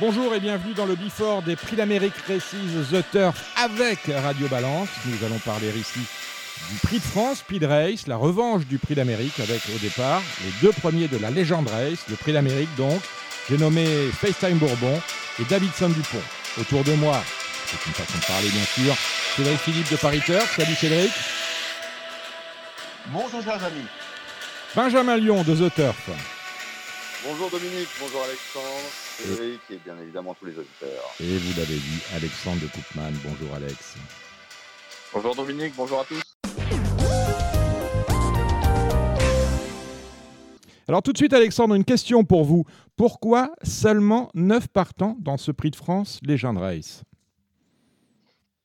Bonjour et bienvenue dans le Before des Prix d'Amérique Récits The Turf avec Radio Balance. Nous allons parler ici du Prix de France Speed Race, la revanche du Prix d'Amérique avec au départ les deux premiers de la Légende Race, le Prix d'Amérique donc. J'ai nommé FaceTime Bourbon et Davidson Dupont. Autour de moi, c'est une façon de parler bien sûr, Cédric Philippe de Paris Turf. Salut Cédric. Bonjour chers amis. Benjamin Lyon de The Turf. Bonjour Dominique, bonjour Alexandre, Cédric et bien évidemment tous les auditeurs. Et vous l'avez dit, Alexandre de Coupman. Bonjour Alex. Bonjour Dominique, bonjour à tous. Alors tout de suite Alexandre, une question pour vous. Pourquoi seulement 9 partants dans ce prix de France Legend Race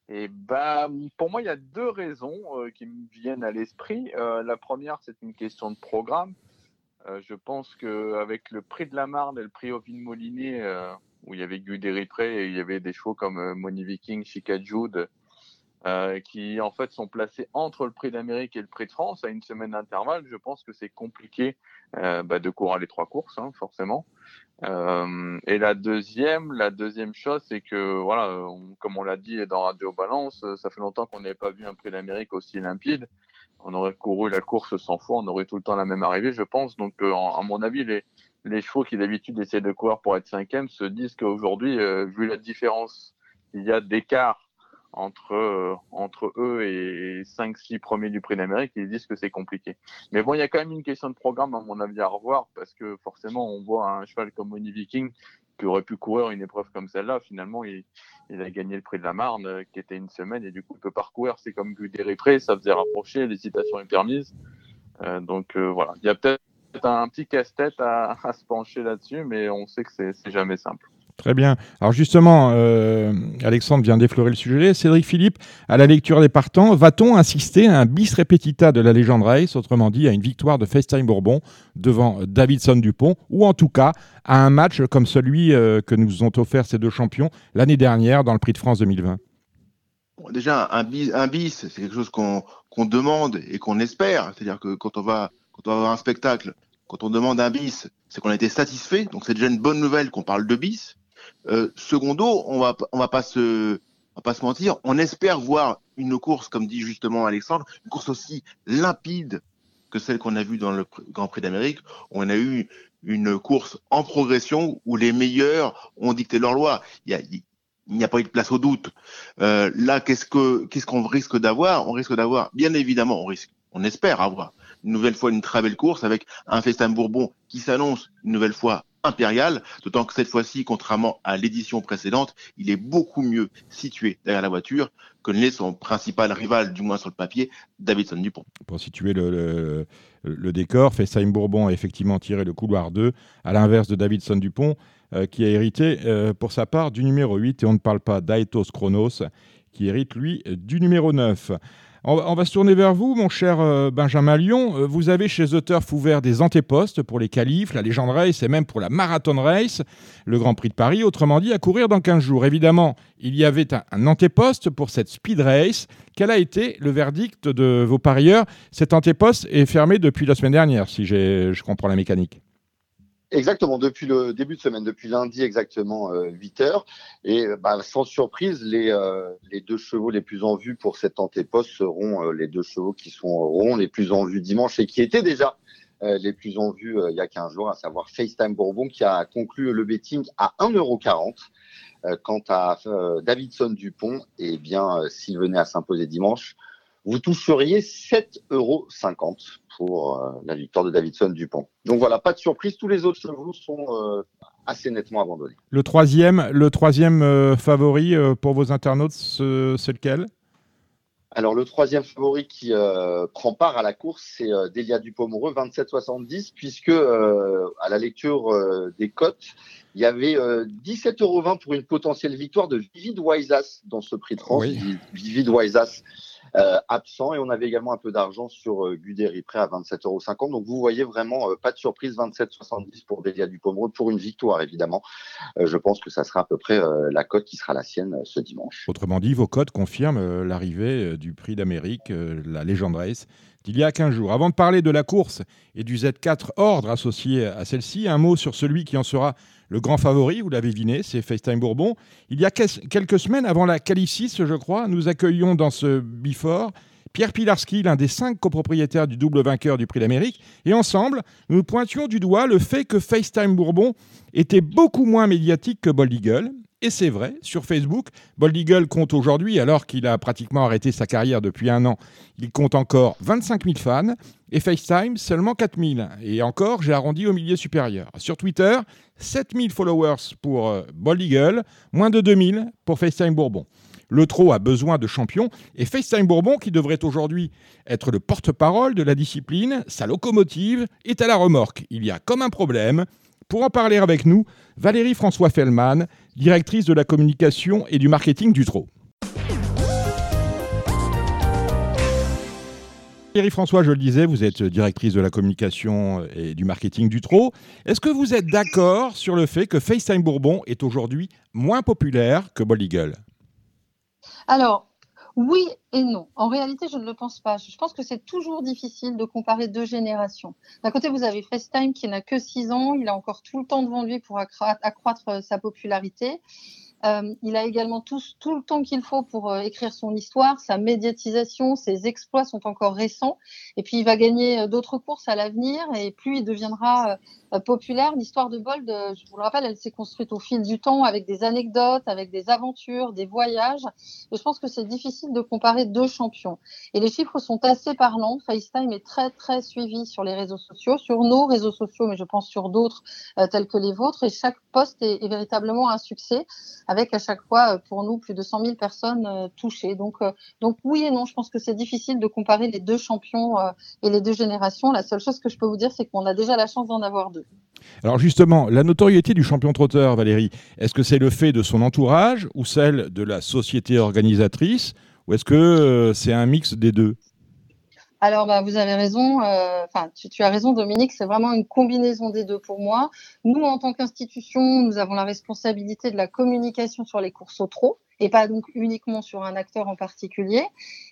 Et bah, pour moi, il y a deux raisons euh, qui me viennent à l'esprit. Euh, la première, c'est une question de programme. Euh, je pense qu'avec le prix de la Marne et le prix Ovine Moliné, euh, où il y avait Guy et il y avait des chevaux comme euh, Money Viking, Chica Jude, euh, qui en fait sont placés entre le prix d'Amérique et le prix de France à une semaine d'intervalle, je pense que c'est compliqué euh, bah, de courir les trois courses, hein, forcément. Et la deuxième, la deuxième chose, c'est que voilà, comme on l'a dit dans Radio Balance, ça fait longtemps qu'on n'avait pas vu un prix d'Amérique aussi limpide. On aurait couru la course sans fois, on aurait tout le temps la même arrivée, je pense. Donc, euh, à mon avis, les, chevaux qui d'habitude essaient de courir pour être cinquième se disent qu'aujourd'hui, euh, vu la différence il y a d'écart entre euh, entre eux et 5-6 premiers du Prix d'Amérique, ils disent que c'est compliqué. Mais bon, il y a quand même une question de programme à mon avis à revoir parce que forcément, on voit un cheval comme Money Viking qui aurait pu courir une épreuve comme celle-là. Finalement, il, a gagné le Prix de la Marne, euh, qui était une semaine, et du coup, il peut pas recourir. C'est comme Guderi Pré, ça faisait rapprocher, l'hésitation est permise. Euh, donc euh, voilà, il y a peut-être un petit casse-tête à, se pencher là-dessus, mais on sait que c'est jamais simple. Très bien. Alors justement, euh, Alexandre vient d'effleurer le sujet. Cédric Philippe, à la lecture des partants, va-t-on insister à un bis repetita de la légende race, autrement dit à une victoire de FaceTime Bourbon devant Davidson Dupont, ou en tout cas à un match comme celui euh, que nous ont offert ces deux champions l'année dernière dans le Prix de France 2020 Bon, déjà, un bis, c'est quelque chose qu'on qu'on demande et qu'on espère. C'est-à-dire que quand on va quand on va voir un spectacle, quand on demande un bis, c'est qu'on a été satisfait. Donc c'est déjà une bonne nouvelle qu'on parle de bis. Euh, secondo, on va va pas se on va pas se mentir, on espère voir une course, comme dit justement Alexandre, une course aussi limpide que celle qu'on a vue dans le Grand Prix d'Amérique. On a eu une course en progression où les meilleurs ont dicté leur loi. Il y a, n'y a pas eu de place au doute. Euh, là, qu'est-ce que qu'est-ce qu'on risque d'avoir? On risque d'avoir, bien évidemment, on risque, on espère avoir une nouvelle fois une très belle course avec un festin Bourbon qui s'annonce une nouvelle fois impérial, d'autant que cette fois-ci, contrairement à l'édition précédente, il est beaucoup mieux situé derrière la voiture que ne l'est son principal rival, du moins sur le papier, Davidson Dupont. Pour situer le, décor, FaceTime Bourbon a effectivement tiré le couloir 2, à l'inverse de Davidson Dupont, euh, qui a hérité euh, pour sa part du numéro 8, et on ne parle pas d'Aetos Chronos, qui hérite lui du numéro 9. On, va- se tourner vers vous, mon cher euh, Benjamin Lyon. Euh, Vous avez chez The Turf ouvert des antépostes pour les qualifs, la Légende Race et même pour la Marathon Race, le Grand Prix de Paris, autrement dit à courir dans 15 jours. Évidemment, il y avait un, un antéposte pour cette Speed Race. Quel a été le verdict de vos parieurs? Cet antéposte est fermé depuis la semaine dernière, si je comprends la mécanique. Exactement, depuis le début de semaine, depuis lundi exactement euh, 8 heures. Et euh, bah, sans surprise, les, euh, les deux chevaux les plus en vue pour cet antéposte seront euh, les deux chevaux qui seront les plus en vue dimanche et qui étaient déjà euh, les plus en vue euh, il y a 15 jours, à savoir FaceTime Bourbon qui a conclu le betting à 1,40€. Euh, quant à Davidson Dupont, eh bien, s'il venait à s'imposer dimanche, vous toucheriez 7,50 euros pour euh, la victoire de Davidson Dupont. Donc voilà, pas de surprise, tous les autres chevaux sont euh, assez nettement abandonnés. Le troisième, le troisième euh, favori pour vos internautes, ce- c'est lequel? Alors le troisième favori qui prend part à la course, c'est Delia Dupont-Moreau, 27,70, puisque à la lecture des cotes, il y avait euh, 17,20 euros pour une potentielle victoire de Vivid Waisas dans ce prix de France. Oui. Vivid Waisas euh, absent, et on avait également un peu d'argent sur euh, Guderi prêt à 27,50 euros. Donc vous voyez vraiment euh, pas de surprise, 27,70 pour Delia Dupont-Moreau pour une victoire évidemment. Euh, je pense que ça sera à peu près la cote qui sera la sienne ce dimanche. Autrement dit, vos codes confirment l'arrivée du prix d'Amérique, la Legend Race, d'il y a 15 jours. Avant de parler de la course et du Z4 ordre associé à celle-ci, un mot sur celui qui en sera Le grand favori, vous l'avez deviné, c'est FaceTime Bourbon. Il y a quelques semaines, avant la Qualif 6, je crois, nous accueillions dans ce Bifort Pierre Pilarski, l'un des cinq copropriétaires du double vainqueur du Prix d'Amérique, et ensemble, nous pointions du doigt le fait que FaceTime Bourbon était beaucoup moins médiatique que Bold Eagle. Et c'est vrai, sur Facebook, Bold Eagle compte aujourd'hui, alors qu'il a pratiquement arrêté sa carrière depuis un an, il compte encore 25 000 fans, et FaceTime seulement 4 000. Et encore, j'ai arrondi au milieu supérieur. Sur Twitter, 7 000 followers pour euh, Bold Eagle, moins de 2 000 pour FaceTime Bourbon. Le trot a besoin de champions et FaceTime Bourbon, qui devrait aujourd'hui être le porte-parole de la discipline, sa locomotive, est à la remorque. Il y a comme un problème. Pour en parler avec nous, Valérie François Fellman, directrice de la communication et du marketing du trot. Valérie François, je le disais, vous êtes directrice de la communication et du marketing du trot. Est-ce que vous êtes d'accord sur le fait que FaceTime Bourbon est aujourd'hui moins populaire que Bold alors, oui et non. En réalité, je ne le pense pas. Je pense que c'est toujours difficile de comparer deux générations. D'un côté, vous avez FaceTime qui n'a que 6 ans. Il a encore tout le temps devant lui pour accroître sa popularité. Euh, il a également tout, tout le temps qu'il faut pour euh, écrire son histoire, sa médiatisation, ses exploits sont encore récents. Et puis il va gagner euh, d'autres courses à l'avenir et plus il deviendra populaire. L'histoire de Bold, je vous le rappelle, elle s'est construite au fil du temps avec des anecdotes, avec des aventures, des voyages. Et je pense que c'est difficile de comparer deux champions. Et les chiffres sont assez parlants. FaceTime est très très suivi sur les réseaux sociaux, sur nos réseaux sociaux, mais je pense sur d'autres tels que les vôtres. Et chaque poste est, est véritablement un succès avec à chaque fois, euh, pour nous, plus de 100 000 personnes euh, touchées. Donc, euh, donc oui et non, je pense que c'est difficile de comparer les deux champions et les deux générations. La seule chose que je peux vous dire, c'est qu'on a déjà la chance d'en avoir deux. Alors justement, la notoriété du champion trotteur, Valérie, est-ce que c'est le fait de son entourage ou celle de la société organisatrice ou est-ce que c'est un mix des deux? Alors, bah, vous avez raison. Euh, enfin, tu, tu, as raison, Dominique. C'est vraiment une combinaison des deux pour moi. Nous, en tant qu'institution, nous avons la responsabilité de la communication sur les courses au trot et pas donc uniquement sur un acteur en particulier,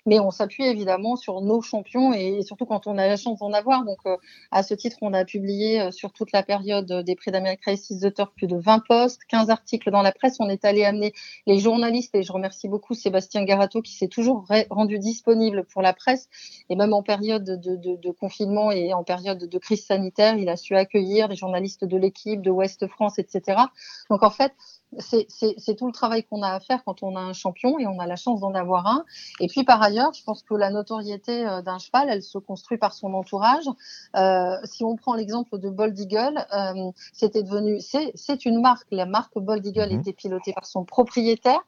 mais on s'appuie évidemment sur nos champions et, surtout quand on a la chance d'en avoir. Donc euh, à ce titre, on a publié euh, sur toute la période des prix d'Amérique the Turf plus de 20 posts, 15 articles dans la presse. On est allé amener les journalistes et je remercie beaucoup Sébastien Garato qui s'est toujours rendu disponible pour la presse et même en période de, de, de, confinement et en période de crise sanitaire, il a su accueillir des journalistes de l'équipe, de Ouest France, etc. Donc en fait, c'est tout le travail qu'on a à faire quand on a un champion et on a la chance d'en avoir un. Et puis par ailleurs, je pense que la notoriété euh, d'un cheval, elle se construit par son entourage. Euh, si on prend l'exemple de Bold Eagle, euh, c'était devenu, c'est une marque. La marque Bold Eagle mhm. était pilotée par son propriétaire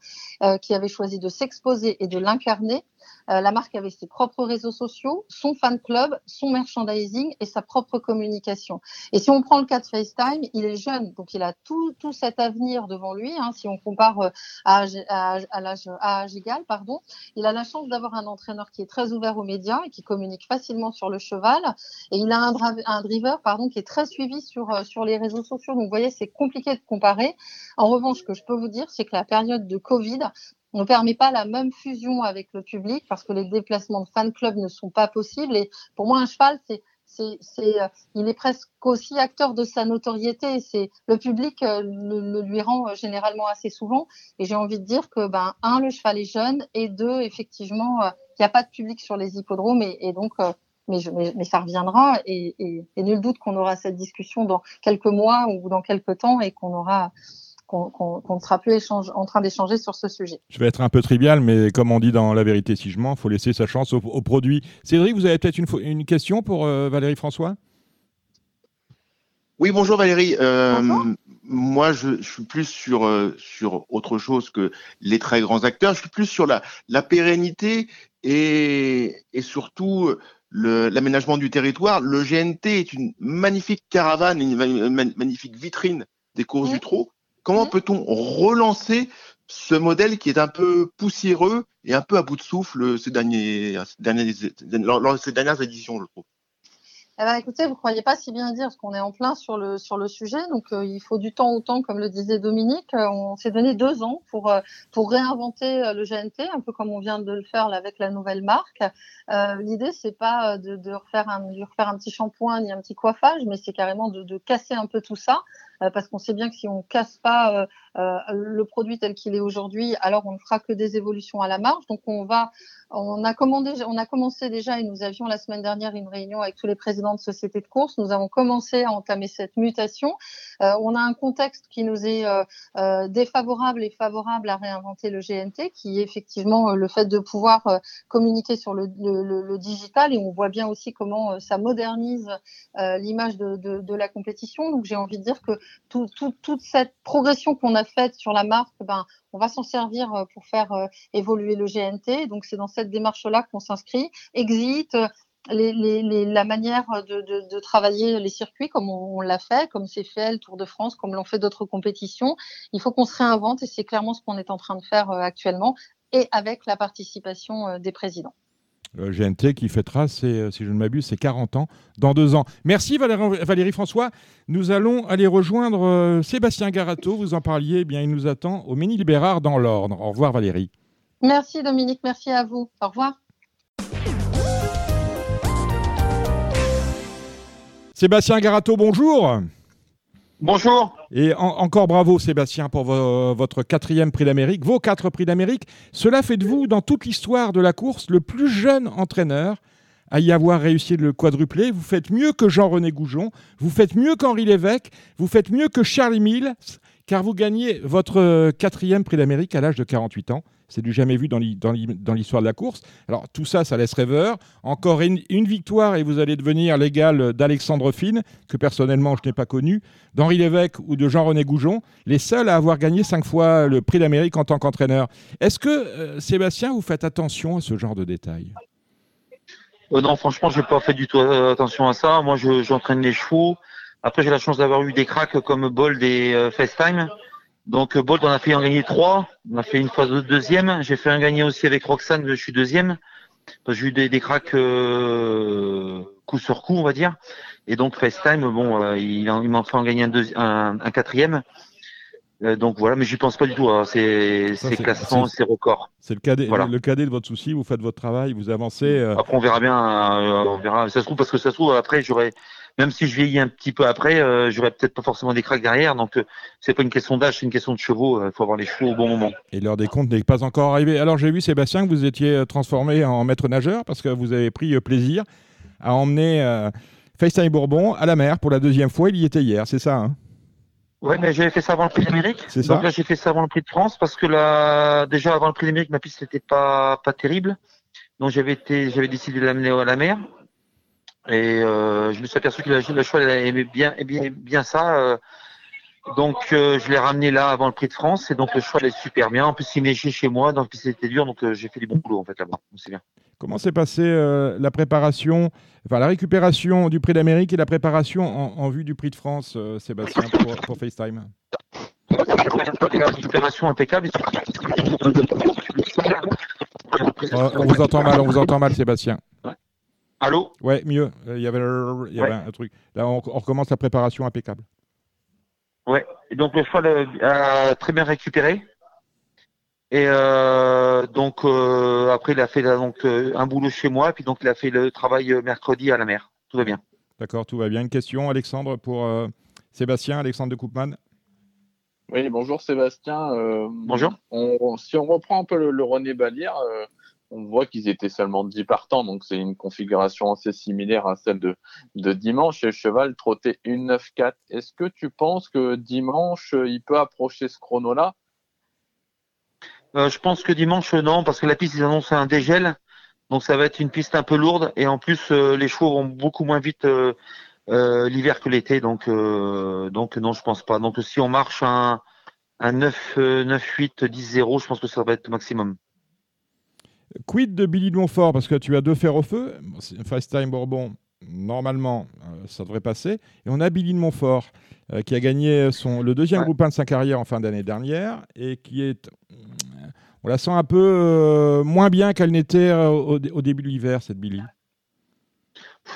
euh, qui avait choisi de s'exposer et de l'incarner. Euh, la marque avait ses propres réseaux sociaux, son fan club, son merchandising et sa propre communication. Et si on prend le cas de FaceTime, il est jeune, donc il a tout, tout cet avenir devant lui. Hein, si on compare euh, à, à, à pardon, il a la chance d'avoir un entraîneur qui est très ouvert aux médias et qui communique facilement sur le cheval. Et il a un, un driver, pardon, qui est très suivi sur euh, sur les réseaux sociaux. Donc vous voyez, c'est compliqué de comparer. En revanche, ce que je peux vous dire, c'est que la période de Covid ne permet pas la même fusion avec le public parce que les déplacements de fan club ne sont pas possibles. Et pour moi, un cheval, c'est c'est, euh, il est presque aussi acteur de sa notoriété. C'est le public euh, le, lui rend euh, généralement assez souvent. Et j'ai envie de dire que ben un, le cheval est jeune, et deux, effectivement, il n'y a pas de public sur les hippodromes, et, donc mais, mais, ça reviendra et, et, et, nul doute qu'on aura cette discussion dans quelques mois ou dans quelques temps et qu'on aura qu'on ne sera plus en train d'échanger sur ce sujet. Je vais être un peu trivial, mais comme on dit dans La vérité si je mens, il faut laisser sa chance au, produit. Cédric, vous avez peut-être une, une, question pour euh, Valérie François? Oui, bonjour Valérie. Euh, moi, je, suis plus sur, euh, sur autre chose que les très grands acteurs. Je suis plus sur la, la pérennité et, et surtout l'aménagement du territoire. Le GNT est une magnifique caravane, une magnifique vitrine des courses du trot. Comment mmh. peut-on relancer ce modèle qui est un peu poussiéreux et un peu à bout de souffle ces, derniers, ces dernières éditions, je trouve? Eh ben, écoutez, vous ne croyez pas si bien dire, parce qu'on est en plein sur le, sur le sujet. Donc, euh, il faut du temps au temps, comme le disait Dominique. Euh, on s'est donné deux ans pour, euh, pour réinventer le GNT, un peu comme on vient de le faire là, avec la nouvelle marque. L'idée, c'est pas de, de, refaire un, de refaire un petit shampoing ni un petit coiffage, mais c'est carrément de, de, casser un peu tout ça parce qu'on sait bien que si on casse pas le produit tel qu'il est aujourd'hui, alors on ne fera que des évolutions à la marge. Donc on va, on a commandé, on a commencé déjà et nous avions la semaine dernière une réunion avec tous les présidents de sociétés de course. Nous avons commencé à entamer cette mutation. on a un contexte qui nous est défavorable et favorable à réinventer le GNT, qui est effectivement le fait de pouvoir communiquer sur le, le, le, digital et on voit bien aussi comment euh, ça modernise euh, l'image de, de, de, la compétition. Donc j'ai envie de dire que tout, tout, toute cette progression qu'on a faite sur la marque, ben, on va s'en servir euh, pour faire évoluer le GNT. Donc c'est dans cette démarche-là qu'on s'inscrit. Exit, les, les, la manière de, travailler les circuits comme on, on l'a fait, comme c'est fait le Tour de France, comme l'ont fait d'autres compétitions. Il faut qu'on se réinvente et c'est clairement ce qu'on est en train de faire actuellement et avec la participation des présidents. GNT qui fêtera, euh, si je ne m'abuse, ses 40 ans dans deux ans. Merci Valérie, François. Nous allons aller rejoindre euh, Sébastien Garato. Vous en parliez, eh bien, il nous attend au Ménil-Libérard dans l'Ordre. Au revoir Valérie. Merci Dominique, merci à vous. Au revoir. Sébastien Garato, bonjour. Bonjour. Et encore bravo Sébastien pour votre quatrième prix d'Amérique, vos quatre prix d'Amérique. Cela fait de vous, dans toute l'histoire de la course, le plus jeune entraîneur à y avoir réussi le quadruplé. Vous faites mieux que Jean-René Goujon, vous faites mieux qu'Henri Lévesque, vous faites mieux que Charlie Mills, car vous gagnez votre quatrième prix d'Amérique à l'âge de 48 ans. C'est du jamais vu dans l'histoire de la course. Alors tout ça, ça laisse rêveur. Encore une, victoire et vous allez devenir l'égal d'Alexandre Fine, que personnellement je n'ai pas connu, d'Henri Lévesque ou de Jean-René Goujon, les seuls à avoir gagné cinq fois le prix d'Amérique en tant qu'entraîneur. Est-ce que, euh, Sébastien, vous faites attention à ce genre de détails? Euh, Non, franchement, je n'ai pas fait du tout euh, attention à ça. Moi, j'entraîne les chevaux. Après, j'ai la chance d'avoir eu des cracks comme Bold et FaceTime. Donc Bolt, on a fait en gagner trois. On a fait une fois de deuxième. J'ai fait un gagner aussi avec Roxane, je suis deuxième. J'ai eu des, des cracks euh, coup sur coup, on va dire. Et donc FaceTime, bon, euh, il, il m'en fait en gagner un, un, quatrième. Euh, donc voilà, mais j'y pense pas du tout. Hein. C'est classement, c'est record. C'est le cadet, le cadet de votre souci. Vous faites votre travail, vous avancez. Après, on verra bien. on verra. Ça se trouve parce que ça se trouve après, j'aurais même si je vieillis un petit peu après, euh, j'aurais peut-être pas forcément des cracks derrière. Donc, euh, c'est pas une question d'âge, c'est une question de chevaux. Il euh, faut avoir les chevaux au bon moment. Et l'heure des comptes n'est pas encore arrivée. Alors, j'ai vu, Sébastien, que vous étiez transformé en maître nageur parce que vous avez pris plaisir à emmener FaceTime Bourbon à la mer pour la deuxième fois. Il y était hier, c'est ça hein? Ouais, mais j'avais fait ça avant le Prix d'Amérique. C'est ça. Donc là, j'ai fait ça avant le Prix de France parce que là, déjà avant le Prix d'Amérique, ma piste n'était pas pas terrible. Donc j'avais été, j'avais décidé de l'amener à la mer. Et euh, je me suis aperçu que le cheval aimait bien, bien, bien ça. Euh, donc euh, je l'ai ramené là avant le prix de France et donc le cheval est super bien. En plus il neigeait chez moi, donc c'était dur, donc j'ai fait du bon boulot en fait là-bas. C'est bien. Comment s'est passée la préparation, enfin la récupération du prix d'Amérique et la préparation en, vue du prix de France, Sébastien, pour, FaceTime? La récupération impeccable. on vous entend mal, on vous entend mal, Sébastien. Allô Ouais, mieux. Euh, il y avait, il y avait un truc. Là, on, recommence la préparation impeccable. Ouais. Et donc le cheval euh, a très bien récupéré. Et euh, donc après, il a fait donc un boulot chez moi, puis donc il a fait le travail mercredi à la mer. Tout va bien. D'accord, tout va bien. Une question, Alexandre, pour Sébastien, Alexandre de Coupman. Oui, bonjour Sébastien. bonjour. si on reprend un peu le, le René Balière, on voit qu'ils étaient seulement 10 partants, donc c'est une configuration assez similaire à celle de, dimanche. Et cheval trottait 1-9-4. Est-ce que tu penses que dimanche, il peut approcher ce chrono-là? Euh, Je pense que dimanche, non, parce que la piste, ils annoncent un dégel. Donc ça va être une piste un peu lourde. Et en plus, euh, les chevaux vont beaucoup moins vite euh, l'hiver que l'été. Donc, donc non, je pense pas. Donc si on marche un, un 9, 9, 8, 10, 0, je pense que ça va être maximum. Quid de Billy de Montfort? Parce que tu as deux fers au feu. Fast Time Bourbon, normalement, euh, ça devrait passer. Et on a Billy de Montfort euh, qui a gagné son, le deuxième groupe 1 de sa carrière en fin d'année dernière et qui est. Euh, on la sent un peu moins bien qu'elle n'était au, début de l'hiver, cette Billy.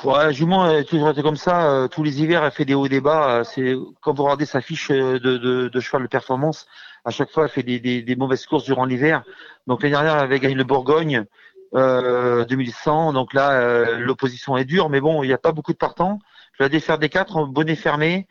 Ouais, Jument a toujours été comme ça. tous les hivers, elle fait des hauts et des bas. c'est quand vous regardez sa fiche de, de, de cheval de performance, à chaque fois, elle fait des, des, des mauvaises courses durant l'hiver. Donc l'année dernière, elle avait gagné le Bourgogne euh, 2100. Donc là, euh, l'opposition est dure, mais bon, il n'y a pas beaucoup de partants. Je vais défaire des quatre bonnet fermé.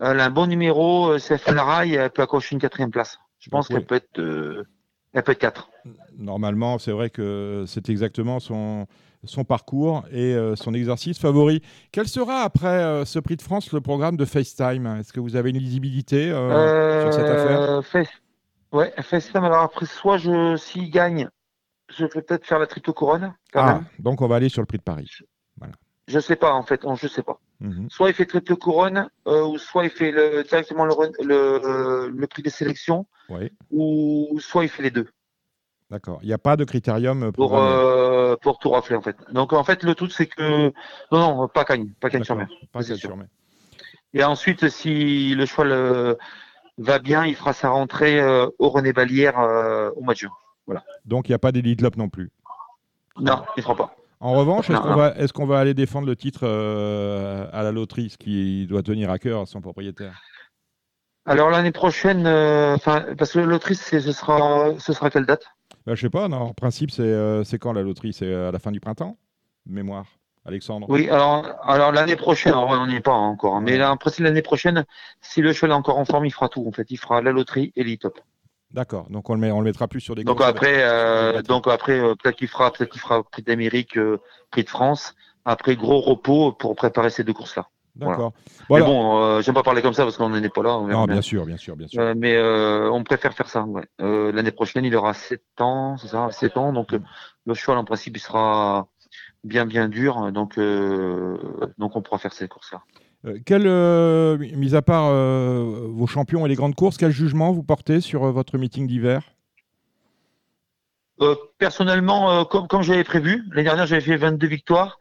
Elle a un bon numéro, euh, c'est Rail, elle peut accrocher une quatrième place. Je pense qu'elle peut être, euh, elle peut être 4. Normalement, c'est vrai que c'est exactement son, son parcours et euh, son exercice favori. Quel sera après euh, ce prix de France le programme de FaceTime? Est-ce que vous avez une lisibilité euh, sur cette affaire? Face... Ouais, FaceTime, alors après, soit je, s'il gagne, je vais peut-être faire la triple couronne, quand Ah, même. donc on va aller sur le prix de Paris. Je sais pas, en fait, on- je sais pas. Mhm. Soit il fait triple couronne, euh, ou soit il fait le, directement le, re- le, le prix des sélections, ou soit il fait les deux. d'accord. Il n'y a pas de critérium pour, euh, pour tout rafler en fait. Donc en fait le truc c'est que non non pas Cagne, pas Cagne sur mer. Pas sûr. sur mer. Et ensuite si le cheval euh, va bien, il fera sa rentrée euh, au René Balière euh, au mois de juin. Donc il n'y a pas d'élite Lop non plus. Non, il fera pas. En revanche, est-ce qu'on va, va aller défendre le titre euh, à la loterie, ce qui doit tenir à cœur à son propriétaire? Alors l'année prochaine, parce que le loterie ce sera ce sera quelle date? Bah, Je sais pas, non, en principe, c'est euh, quand la loterie? C'est à la fin du printemps? Mémoire, Alexandre? Oui, alors alors l'année prochaine, on n'y est pas encore, hein, mais là, en principe l'année prochaine, si le cheval est encore en forme, il fera tout en fait, il fera la loterie et l'e-top. D'accord, donc on le, met, on le mettra plus sur des Donc après, euh, donc après, euh, peut-être qu'il fera, peut-être qu'il fera prix d'Amérique, euh, prix de France. Après, gros repos pour préparer ces deux courses-là. D'accord. Mais Voilà. bon, euh, j'aime pas parler comme ça parce qu'on n'en est pas là. Non, bien. bien sûr, bien sûr, bien sûr. Euh, mais euh, on préfère faire ça. Ouais. Euh, L'année prochaine, il aura 7 ans, c'est ça, 7 ans. Donc le cheval, en principe, il sera bien, bien dur. Donc, donc on pourra faire ces courses-là. Quel, mis à part vos champions et les grandes courses, quel jugement vous portez sur votre meeting d'hiver? Personnellement, comme, comme j'avais prévu, l'année dernière, j'avais fait 22 victoires.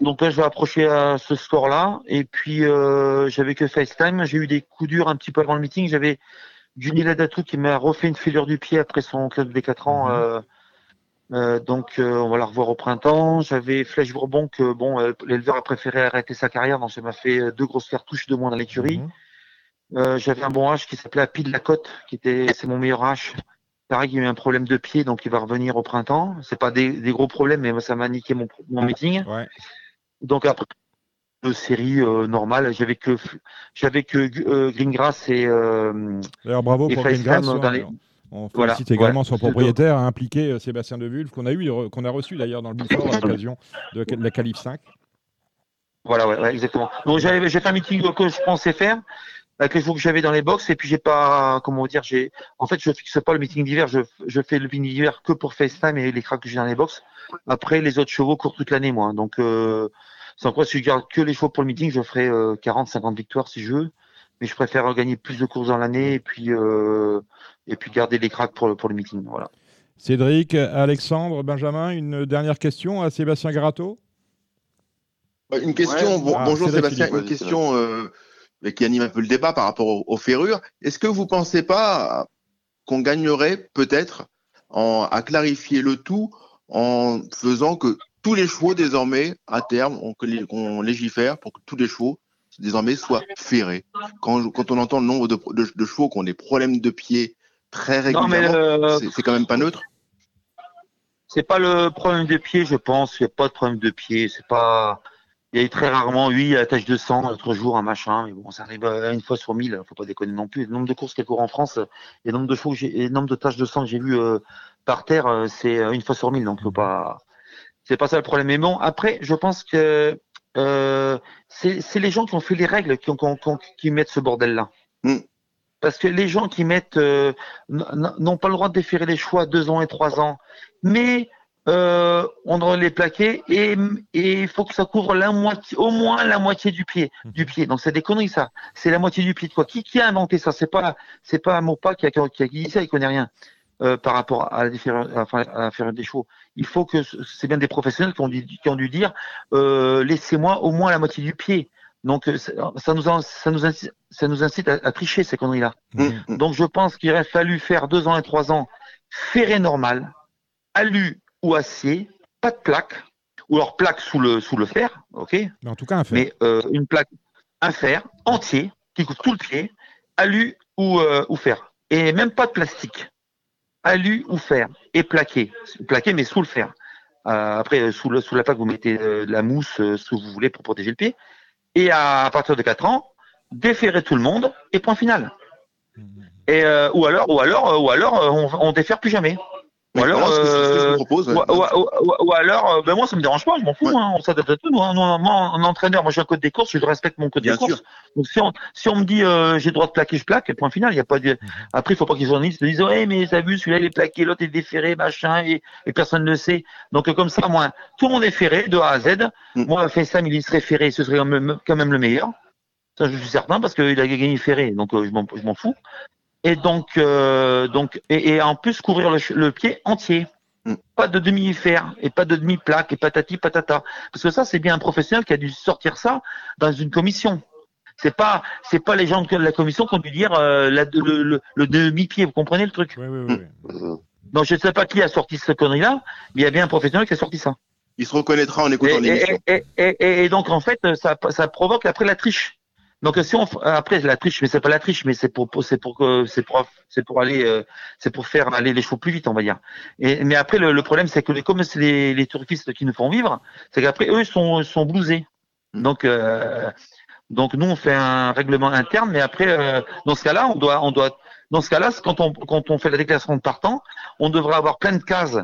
Donc là, je vais approcher à ce score-là. Et puis, euh, j'avais que FaceTime. J'ai eu des coups durs un petit peu avant le meeting. J'avais Juni Ladatou qui m'a refait une fêlure du pied après son club des 4 ans. Mhm. euh, euh, donc, euh, on va la revoir au printemps. J'avais Flèche Bourbon que, bon, euh, l'éleveur a préféré arrêter sa carrière. Donc, ça m'a fait euh, deux grosses cartouches de moins dans l'écurie. Mhm. Euh, j'avais un bon H qui s'appelait Happy de la Côte, qui était, c'est mon meilleur H. Pareil, il a eu un problème de pied, donc il va revenir au printemps. C'est pas des, des gros problèmes, mais moi, ça m'a niqué mon, mon meeting. Ouais. Donc après, de série euh, normale, j'avais que, j'avais que euh, Greengrass et, euh, D'ailleurs, bravo Et pour Greengrass. dans hein. les- On Voilà, félicite également son propriétaire, à impliquer euh, Sébastien Devulve, qu'on a, eu, qu'on a reçu d'ailleurs dans le Bouffard à l'occasion de la Calif 5. voilà, ouais, ouais, exactement. Donc j'avais, j'ai fait un meeting que je pensais faire, avec les chevaux que j'avais dans les box, et puis j'ai pas, comment dire, j'ai, en fait, je fixe pas le meeting d'hiver, je, je fais le meeting d'hiver que pour FaceTime et les cracks que j'ai dans les box. Après, les autres chevaux courent toute l'année, moi. Donc, euh, sans quoi, si je garde que les chevaux pour le meeting, je ferai euh, 40, 50 victoires si je veux. Mais je préfère gagner plus de courses dans l'année et puis, euh, et puis garder les cracks pour le, pour le meeting. Voilà. Cédric, Alexandre, Benjamin, une dernière question à Sébastien Garato Une question, Ouais. bon- Ah, bonjour Sébastien, Philippe, une question euh, qui anime un peu le débat par rapport aux, aux ferrures. Est-ce que vous pensez pas qu'on gagnerait peut-être en- à clarifier le tout en faisant que tous les chevaux désormais, à terme, on, légifère pour que tous les chevaux désormais soient ferrés. Quand, quand on entend le nombre de, de- de chevaux qui ont des problèmes de pied très régulièrement, c'est- quand même pas neutre. c'est pas le problème de pied, je pense. Il n'y a pas de problème de pied. C'est pas. Il y a eu très rarement, oui, la tâche de sang l'autre jour, un machin, mais bon, ça arrive euh, une fois sur mille, faut pas déconner non plus. Le nombre de courses qu'elle court en France, et le nombre de chevaux et le nombre de taches de sang que j'ai vu euh, par terre, euh, c'est une fois sur mille, donc faut pas. C'est pas ça le problème. Mais bon, après, je pense que euh, c'est c'est les gens qui ont fait les règles qui, ont, qui, ont- qui mettent ce bordel-là. Mm. Parce que les gens qui mettent euh, n'ont pas le droit de déférer les choix deux ans et trois ans, mais euh, on doit les plaquer et et il faut que ça couvre la moitié, au moins la moitié du pied, du pied. Donc c'est des conneries ça. C'est la moitié du pied de quoi. Qui, qui a inventé ça? C'est pas c'est pas un mot pas qui a, qui a dit ça. Il connaît rien euh, par rapport à la déférence, enfin, à des chevaux. Il faut que ce- c'est bien des professionnels qui ont dû, qui ont dû dire euh, laissez-moi au moins la moitié du pied. Donc euh, ça nous en- ça nous incite, ça nous incite à, à tricher ces conneries là. Mm, mm. Donc je pense qu'il aurait fallu faire deux ans et trois ans ferré normal, alu ou acier, pas de plaque, ou alors plaque sous le sous le fer, ok, Mais en tout cas, un fait. mais euh, une plaque, un fer entier qui couvre tout le pied, alu ou euh, ou fer, et même pas de plastique, alu ou fer et plaqué, plaqué mais sous le fer. Euh, après euh, sous le sous la plaque vous mettez euh, de la mousse, ce que vous voulez pour protéger le pied. Et à, à partir de 4 ans, déférer tout le monde et point final. Et euh, ou alors, ou alors, ou alors, on, on défère plus jamais. Ou alors, euh, ou, ou alors, euh, ben moi ça me dérange pas, je m'en fous, Ouais. hein, on s'adapte à tout. Nous, hein. Moi, en entraîneur, moi j'ai un code des courses, je respecte mon code Bien des courses. Donc si on, si on me dit euh, j'ai le droit de plaquer, je plaque, et point final. Il y a pas de. Après, il faut pas que les journalistes disent ouais mais t'as vu celui-là il est plaqué, l'autre est déféré, machin, et, et personne ne le sait. Donc euh, comme ça, moi, tout le monde est ferré de A à Z. Mm. Moi, FaceTime, il serait ferré, ce serait quand même, quand même le meilleur. Ça, je suis certain parce qu'il a gagné ferré, donc euh, je m'en fous. Et donc, euh, donc, et, et en plus couvrir le, pied entier. Mm. Pas de demi-fer et pas de demi-plaque et patati patata. Parce que ça, c'est bien un professionnel qui a dû sortir ça dans une commission. C'est pas, c'est pas les gens de la commission qui ont dû dire euh, la- le, le, le demi-pied. Vous comprenez le truc? Oui, oui, oui. oui. Euh, Donc je ne sais pas qui a sorti cette connerie-là, mais il y a bien un professionnel qui a sorti ça. Il se reconnaîtra en écoutant l'émission. et, et, et, et- et donc en fait, ça, ça provoque après la triche. Donc si on après la triche, mais c'est pas la triche, mais c'est pour, c'est pour que c'est pour c'est pour aller euh, c'est pour faire aller les chevaux plus vite, on va dire. Et mais après le, problème c'est que comme c'est les, les qui nous font vivre, c'est qu'après eux sont sont blousés. Donc euh, donc nous on fait un règlement interne, mais après euh, dans ce cas-là on doit on doit dans ce cas-là quand on quand on fait la déclaration de partant, on devrait avoir plein de cases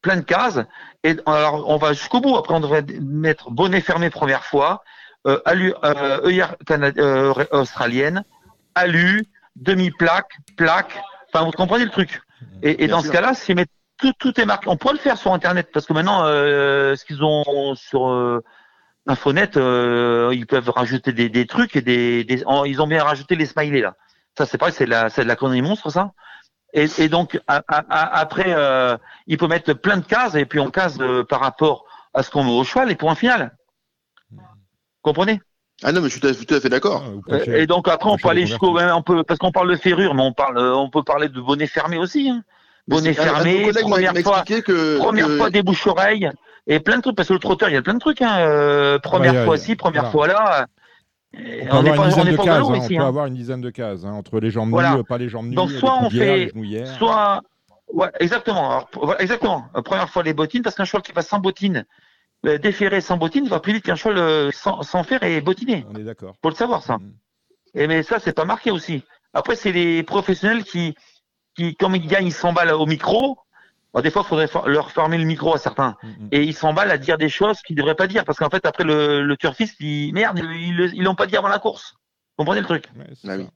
plein de cases et alors on va jusqu'au bout. Après on devrait mettre bonnet fermé première fois, euh, alu, euh, œillère cana- euh, australienne, alu, demi-plaque, plaque. Enfin, vous comprenez le truc. Et, et Bien dans sûr. ce cas-là, met- tout, tout est marqué, on pourrait le faire sur Internet parce que maintenant, euh, ce qu'ils ont sur euh, Infonet, euh, ils peuvent rajouter des, des trucs et des, des- ils ont bien rajouté les smileys là. Ça, c'est pareil, c'est de la, c'est de la connerie monstre, ça. Et, et donc a- a- a- après, euh, il peut mettre plein de cases et puis on case euh, par rapport à ce qu'on met au cheval et point final. Comprenez Ah non, mais je suis tout à, fait d'accord. Ah, Euh, Et donc après, on peut aller jusqu'au, on peut parce qu'on parle de ferrure, mais on parle, euh, on peut parler de bonnet fermé aussi. Hein. Bonnet c'est- un- un fermé, première fois, expliqué que, première que- fois des bouches oreilles et plein de trucs parce que le trotteur, il y a plein de trucs. Hein. euh, première bah, a- fois ci, première fois là. On Et peut On n'est avoir pas, une on pas cases. hein, ici. on peut avoir une dizaine de cases entre les jambes Voilà. nues, pas les jambes nues, Donc, soit on fait-. Soit, ouais, exactement. Alors, p- voilà, exactement. Première fois les bottines, parce qu'un cheval qui va sans bottines, euh, déferré sans bottines, va plus vite qu'un cheval euh, sans, sans fer et bottiné. On est d'accord. Faut le savoir ça. Mm. Et mais ça, c'est pas marqué aussi. Après, c'est les professionnels qui, qui, comme ils gagnent, ils s'emballent au micro. Bon, des fois, il faudrait fa- leur fermer le micro à certains. Mm, mm. Et ils s'emballent à dire des choses qu'ils devraient pas dire. Parce qu'en fait, après, le, le turfiste, il, merde, ils ils l'ont pas dit avant la course. Vous comprenez le truc? Ouais,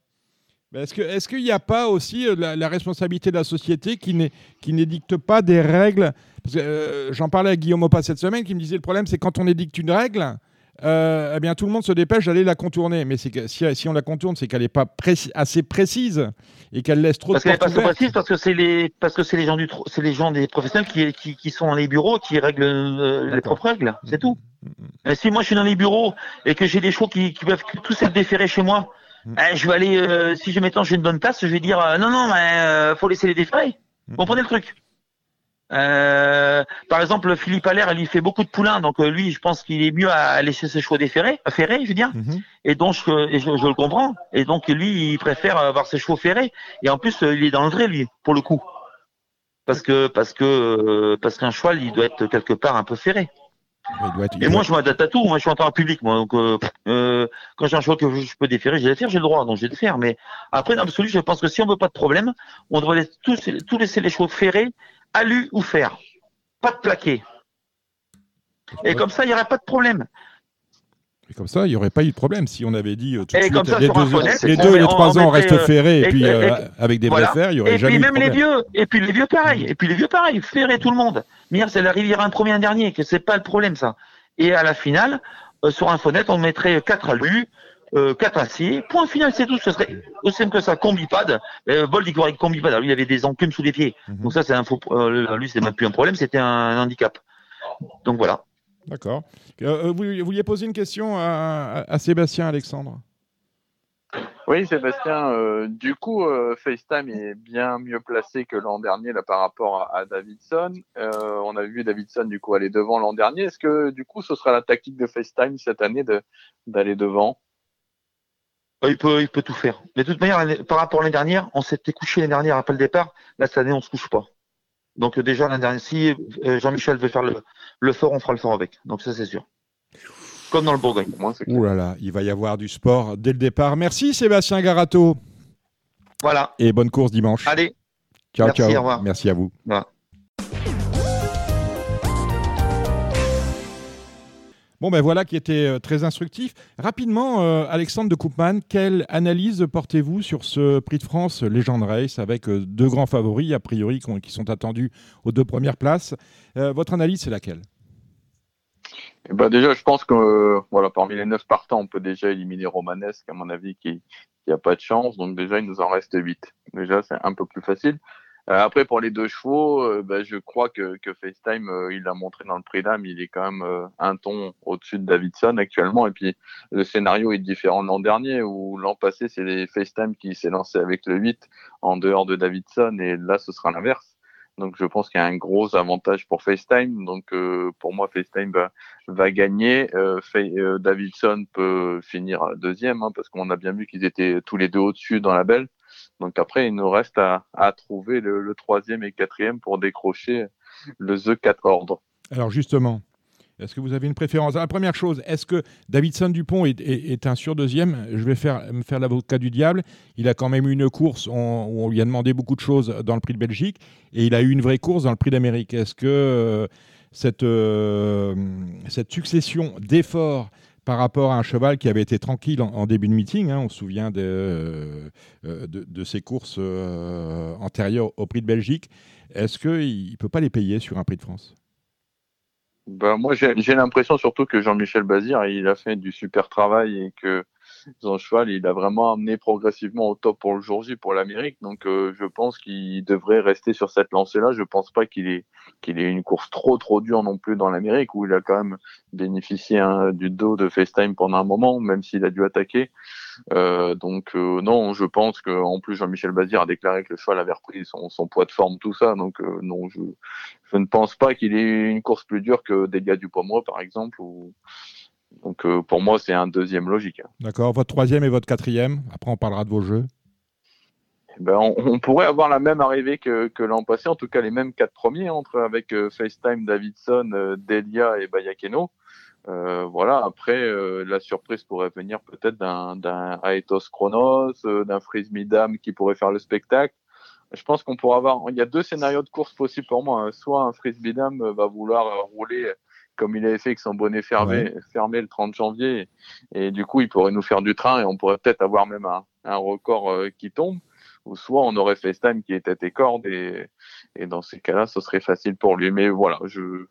Est-ce qu'il n'y a pas aussi euh, la, la responsabilité de la société qui n'est- n'édicte pas des règles? Parce euh, J'en parlais à Guillaume Opa cette semaine qui me disait le problème c'est quand on édicte une règle, euh, eh bien tout le monde se dépêche d'aller la contourner. Mais que si, si on la contourne, c'est qu'elle n'est pas préci- assez précise et qu'elle laisse trop Parce de qu'elle est portes pas ouvertes. précise, parce que c'est les, parce que c'est les gens du, tro- c'est les gens des professionnels qui, qui, qui sont dans les bureaux, qui règlent euh, les propres règles. C'est tout. Mm, mm. Et si moi je suis dans les bureaux et que j'ai des chevaux qui, qui peuvent tous être déférés chez moi, Mm. eh, je vais aller, euh, si je m'étends, j'ai une bonne place, je vais dire euh, non, non, mais euh, faut laisser les déférer. Mm. Vous comprenez le truc? Euh, Par exemple, Philippe Allaire, il fait beaucoup de poulains, donc lui, je pense qu'il est mieux à laisser ses chevaux déférés, à ferrer, je veux dire. Mhm. Et donc, je, et je, je le comprends. Et donc, lui, il préfère avoir ses chevaux ferrés. Et en plus, il est dans le vrai, lui, pour le coup. Parce que, parce que, parce qu'un cheval, il doit être quelque part un peu ferré. Être- Et doit- moi, je m'adapte à tout. Moi, je suis en temps public, moi. Donc, euh, euh, quand j'ai un cheval que je peux déférer, je vais le faire, j'ai le droit, donc je vais le faire. Mais après, dans l'absolu, je pense que si on veut pas de problème, on devrait tous, tous laisser les chevaux ferrés, alu ou fer. Pas de plaqué. Et comme ça, il n'y aurait pas de problème. Et comme ça, il n'y aurait pas eu de problème si on avait dit euh, tout de suite, ça, les deux, les deux trois ans restent euh, ferrés et, et- puis et- euh, avec des voilà. vrais fers, il n'y aurait Et jamais puis eu de même les vieux, et puis les vieux pareil, et puis les vieux pareil, ferrer tout le monde. Mire, c'est la rivière un premier un dernier, que c'est pas le problème ça. Et à la finale, euh, sur Infonet, on mettrait 4 alus, euh, 4 aciers, point final, c'est tout. Ce serait aussi simple que ça, combipad. Euh, Bold, il combipad. Alors, lui, il avait des enclumes sous les pieds. Mhm. Donc ça, c'est un faux, euh, lui, c'est même plus un problème, c'était un handicap. Donc voilà. D'accord. Euh, euh, vous, vous vouliez poser une question à, à- à Sébastien Alexandre? Oui, Sébastien, euh, du coup, euh, FaceTime est bien mieux placé que l'an dernier là, par rapport à, à Davidson. Euh, on a vu Davidson du coup aller devant l'an dernier. Est-ce que du coup, ce sera la tactique de FaceTime cette année de d'aller devant? Il peut, il peut tout faire. Mais de toute manière, par rapport à l'année dernière, on s'était couché l'année dernière après le départ. Là, cette année, on se couche pas. Donc euh, déjà, l'année dernière, si euh, Jean-Michel veut faire le, le fort, on fera le fort avec. Donc ça, c'est sûr. comme dans le Bourgogne. Ouh là là, il va y avoir du sport dès le départ. Merci Sébastien Garato. Voilà. Et bonne course dimanche. Allez. Ciao, Merci, ciao. Merci à vous. Bon, ben voilà qui était euh, très instructif. Rapidement, euh, Alexandre de Koopman, quelle analyse portez-vous sur ce Prix de France Legend Race avec euh, deux grands favoris, a priori, qui sont attendus aux deux premières places Votre analyse, c'est laquelle? Eh ben déjà, je pense que voilà, parmi les neuf partants, on peut déjà éliminer Romanesque, à mon avis, qui n'a pas de chance. Donc déjà, il nous en reste huit. Déjà, c'est un peu plus facile. Euh, après, pour les deux chevaux, euh, bah, je crois que, que FaceTime, euh, il a montré dans le prix d'âme, il est quand même un ton au-dessus de Davidson actuellement. Et puis, le scénario est différent de l'an dernier, où l'an passé, c'est les FaceTime qui s'est lancé avec le 8 en dehors de Davidson, et là, ce sera l'inverse. Donc, je pense qu'il y a un gros avantage pour FaceTime. Donc, pour moi, FaceTime va, va gagner. Davidson peut finir deuxième, hein, parce qu'on a bien vu qu'ils étaient tous les deux au-dessus dans la belle. Donc après, il nous reste à, trouver le, troisième et quatrième pour décrocher le The 4 ordre. Alors justement, est-ce que vous avez une préférence? La première chose, est-ce que Davidson Dupont est, un sur deuxième Je vais me faire l'avocat du diable. Il a quand même eu une course où on lui a demandé beaucoup de choses dans le prix de Belgique et il a eu une vraie course dans le prix d'Amérique. Est-ce que euh, cette, euh, cette succession d'efforts par rapport à un cheval qui avait été tranquille en, début de meeting. Hein, on se souvient de, euh, euh, ses courses euh, antérieures au prix de Belgique. Est-ce qu'il ne peut pas les payer sur un prix de France? Ben, Moi, j'ai l'impression surtout que Jean-Michel Bazir, il a fait du super travail et que son cheval, il a vraiment amené progressivement au top pour le jour J, pour l'Amérique. Donc, euh, je pense qu'il devrait rester sur cette lancée-là. Je pense pas qu'il ait, qu'il ait une course trop, trop dure non plus dans l'Amérique, où il a quand même bénéficié hein, du dos de FaceTime pendant un moment, même s'il a dû attaquer. Euh, donc, euh, non, je pense que en plus, Jean-Michel Bazir a déclaré que le cheval avait repris son, son poids de forme, tout ça. Donc, non, je, je ne pense pas qu'il ait une course plus dure que Delia Dupomois, par exemple, ou donc euh, pour moi, c'est un deuxième logique. D'accord. Votre troisième et votre quatrième Après, on parlera de vos jeux. Eh ben, on, pourrait avoir la même arrivée que, l'an passé, en tout cas les mêmes quatre premiers, entre avec euh, FaceTime, Davidson, euh, Delia et Bayakeno. voilà, après, la surprise pourrait venir peut-être d'un, Aetos Chronos, d'un Frisbee Dam qui pourrait faire le spectacle. Je pense qu'on pourra avoir. Il y a deux scénarios de course possibles pour moi. Hein. Soit un Frisbee Dam va vouloir rouler comme il avait fait avec son bonnet fermé, fermé le 30 janvier. Et, du coup, il pourrait nous faire du train et on pourrait peut-être avoir même un, un record euh, qui tombe. Ou soit on aurait FaceTime qui était et corde et, et dans ces cas-là, ce serait facile pour lui. Mais voilà, je.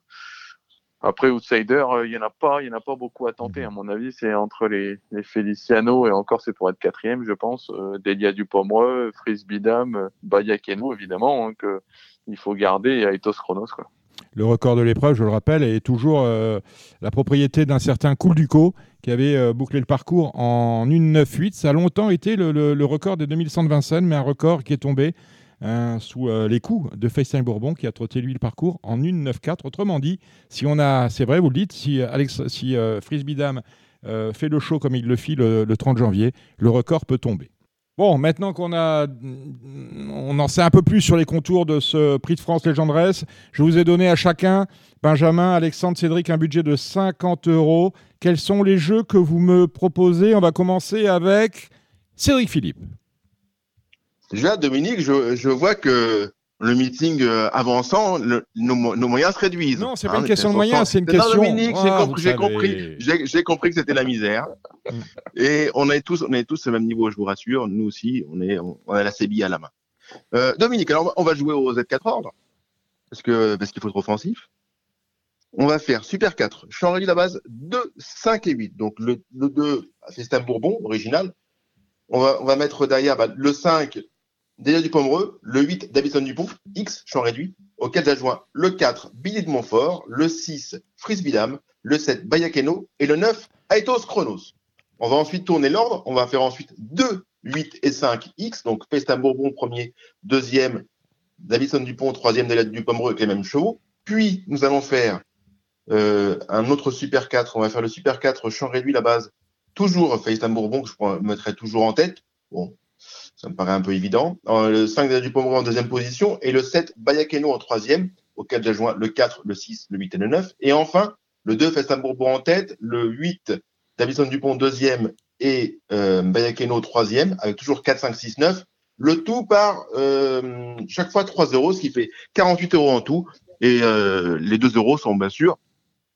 Après, Outsider, euh, il n'y en a pas, il y en a pas beaucoup à tenter. À mon avis, c'est entre les, les, Feliciano et encore, c'est pour être quatrième, je pense. Euh, Delia Dupomois, Frisbee Dam, Bayakeno, évidemment, hein, que il faut garder et Aitos Chronos, quoi. Le record de l'épreuve, je le rappelle, est toujours euh, la propriété d'un certain Cool Duco qui avait euh, bouclé le parcours en 1.9.8. Ça a longtemps été le, record des 2120 scènes, mais un record qui est tombé hein, sous euh, les coups de FaceTime Bourbon qui a trotté lui le parcours en 1.9.4. Autrement dit, si on a, c'est vrai, vous le dites, si, Alex, si Frisbee Dam fait le show comme il le fit le 30 janvier, le record peut tomber. Bon, maintenant qu'on a, on en sait un peu plus sur les contours de ce prix de France Légendresse, je vous ai donné à chacun, Benjamin, Alexandre, Cédric, un budget de 50 euros. Quels sont les jeux que vous me proposez? On va commencer avec Cédric Philippe. Déjà, Dominique, je vois que le meeting euh, avançant, nos, moyens se réduisent. Non, c'est pas une hein, question de moyens, c'est une question. Non, Dominique, j'ai compris, j'ai compris, que c'était la misère. Mm. Et on est tous, on est tous au même niveau, je vous rassure. Nous aussi, on est, on, a la CBI à la main. Euh, Dominique, alors on va jouer aux Z4 ordres parce que parce qu'il faut être offensif. On va faire Super 4, Changerie la base 2, 5 et 8. Donc le, le 2, c'est un Bourbon original. On va, on va mettre derrière bah, le 5, Déjà du Pomereux, le 8, Davidson Dupont, X, champ réduit, auquel j'adjoins le 4, Billy de Montfort, le 6, Frisbidam, le 7, Bayakeno et le 9, Aetos Chronos. On va ensuite tourner l'ordre, on va faire ensuite 2, 8 et 5 X, donc Festin Bourbon premier, deuxième, Davidson Dupont troisième, du Pomereux avec les mêmes chevaux. Puis nous allons faire euh, un autre Super 4, on va faire le Super 4 champ réduit la base, toujours Festin Bourbon que je mettrai toujours en tête. Bon, ça me paraît un peu évident. le 5 du Pomereux en deuxième position et le 7 Bayakeno en troisième, auquel j'adjoins le 4, le 6, le 8 et le 9. Et enfin, Le 2, Festin en tête. Le 8, Davison Dupont deuxième et euh, Bayakeno troisième, avec toujours 4, 5, 6, 9. Le tout par euh, chaque fois 3 euros, ce qui fait 48 euros en tout. Et euh, les 2 euros sont bien sûr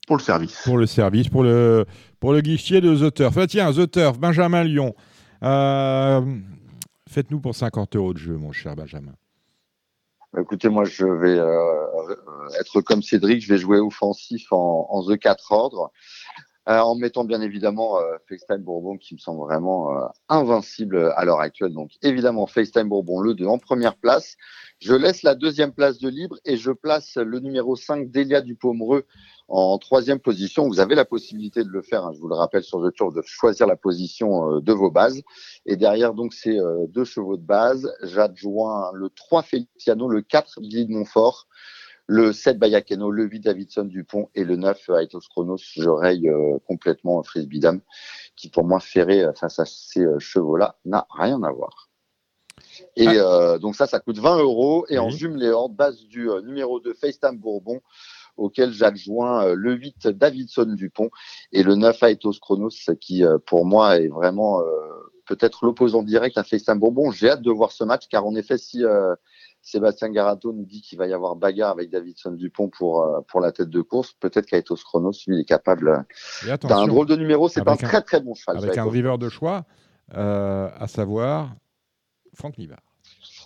pour le service. Pour le service, pour le, pour le guichet de The Turf. Ah, tiens, The Turf, Benjamin Lyon. Euh, Faites-nous pour 50 euros de jeu, mon cher Benjamin. Écoutez, moi, je vais euh, être comme Cédric, je vais jouer offensif en, The 4 ordre. Euh, en mettant bien évidemment euh, FaceTime Bourbon qui me semble vraiment euh, invincible à l'heure actuelle. Donc évidemment FaceTime Bourbon le 2 en première place. Je laisse la deuxième place de libre et je place le numéro 5 Delia Dupomereux en troisième position. Vous avez la possibilité de le faire, hein, je vous le rappelle sur The Tour, de choisir la position de vos bases. Et derrière donc ces deux chevaux de base, j'adjoins le 3 Feliciano, le 4 Guy Montfort, le 7 Bayakeno, le 8 Davidson Dupont et le 9 Aitos Chronos, je raye euh, complètement Frisbee Dam, qui pour moi ferré euh, face à ces euh, chevaux-là n'a rien à voir. Et ah. donc ça, ça coûte 20 euros. Et en jumeléant, base du numéro 2 FaceTime Bourbon, auquel j'adjoins le 8 Davidson Dupont et le 9 Aitos Chronos, qui pour moi est vraiment peut-être l'opposant direct à FaceTime Bourbon. J'ai hâte de voir ce match, car en effet, si Sébastien Garato nous dit qu'il va y avoir bagarre avec Davidson Dupont pour, euh, pour la tête de course. Peut-être qu'Aetos Chronos, lui, est capable d'un drôle de numéro. C'est un, très très bon cheval. Avec un driver de choix, euh, à savoir Franck Nivard.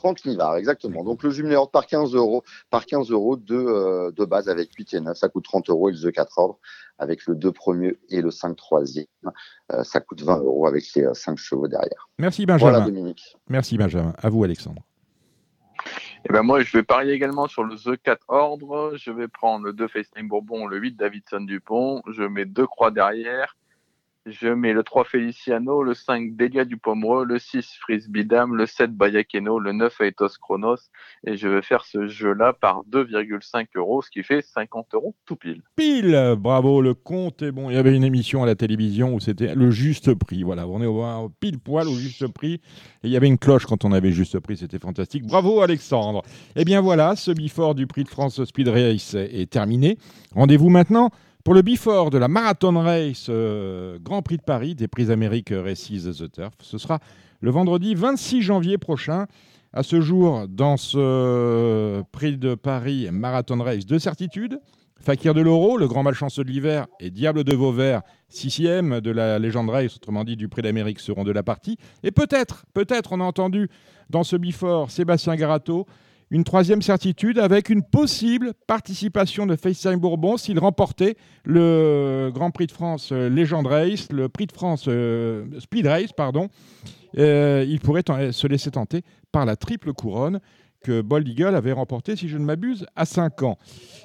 Franck Nivard, exactement. Donc le jumelé par 15 euros, par 15 euros de, euh, de base avec 8 et 9, ça coûte 30 euros et le 4 ordres avec le 2 premier et le 5 troisième, ça coûte 20 euros avec les 5 chevaux derrière. Merci Benjamin. Voilà Dominique. Merci Benjamin. À vous Alexandre. Et eh ben moi, je vais parier également sur le The 4 ordre. Je vais prendre le 2 FaceTime Bourbon, le 8 Davidson Dupont. Je mets deux croix derrière. Je mets le 3 Feliciano, le 5 Delia du Pomereux, le 6 Frisbee Dam, le 7 Bayakeno, le 9 Aethos Chronos. Et je vais faire ce jeu-là par 2,5 euros, ce qui fait 50 euros tout pile. Pile Bravo, le compte est bon. Il y avait une émission à la télévision où c'était le juste prix. Voilà, on est au, pile poil au juste prix. Et il y avait une cloche quand on avait juste prix, c'était fantastique. Bravo Alexandre. Eh bien voilà, ce bifort du prix de France Speed Race est terminé. Rendez-vous maintenant pour le before de la Marathon Race euh, Grand Prix de Paris des Prix Amériques Races The Turf, ce sera le vendredi 26 janvier prochain. À ce jour, dans ce Prix de Paris Marathon Race de certitude, Fakir de l'Euro, le grand malchanceux de l'hiver, et Diable de Vauvert, sixième de la légende race, autrement dit du Prix d'Amérique, seront de la partie. Et peut-être, peut-être, on a entendu dans ce before Sébastien Garato, une troisième certitude avec une possible participation de FaceTime Bourbon s'il remportait le Grand Prix de France euh, Legend Race, le Prix de France euh, Speed Race, pardon. Euh, il pourrait se laisser tenter par la triple couronne que Bold Eagle avait remporté, si je ne m'abuse, à 5 ans.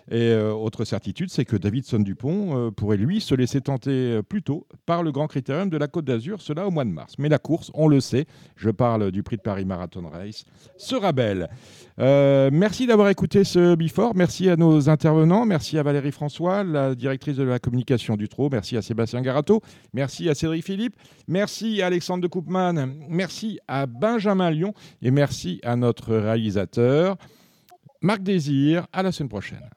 Et euh, autre certitude, c'est que Davidson Dupont euh, pourrait, lui, se laisser tenter euh, plus tôt par le Grand Critérium de la Côte d'Azur, cela au mois de mars. Mais la course, on le sait, je parle du prix de Paris Marathon Race, sera belle. merci d'avoir écouté ce Before. Merci à nos intervenants. Merci à Valérie François, la directrice de la communication du TRO. Merci à Sébastien Garato. Merci à Cédric Philippe. Merci à Alexandre de Koopman. Merci à Benjamin Lyon. Et merci à notre Marc Désir, à la semaine prochaine.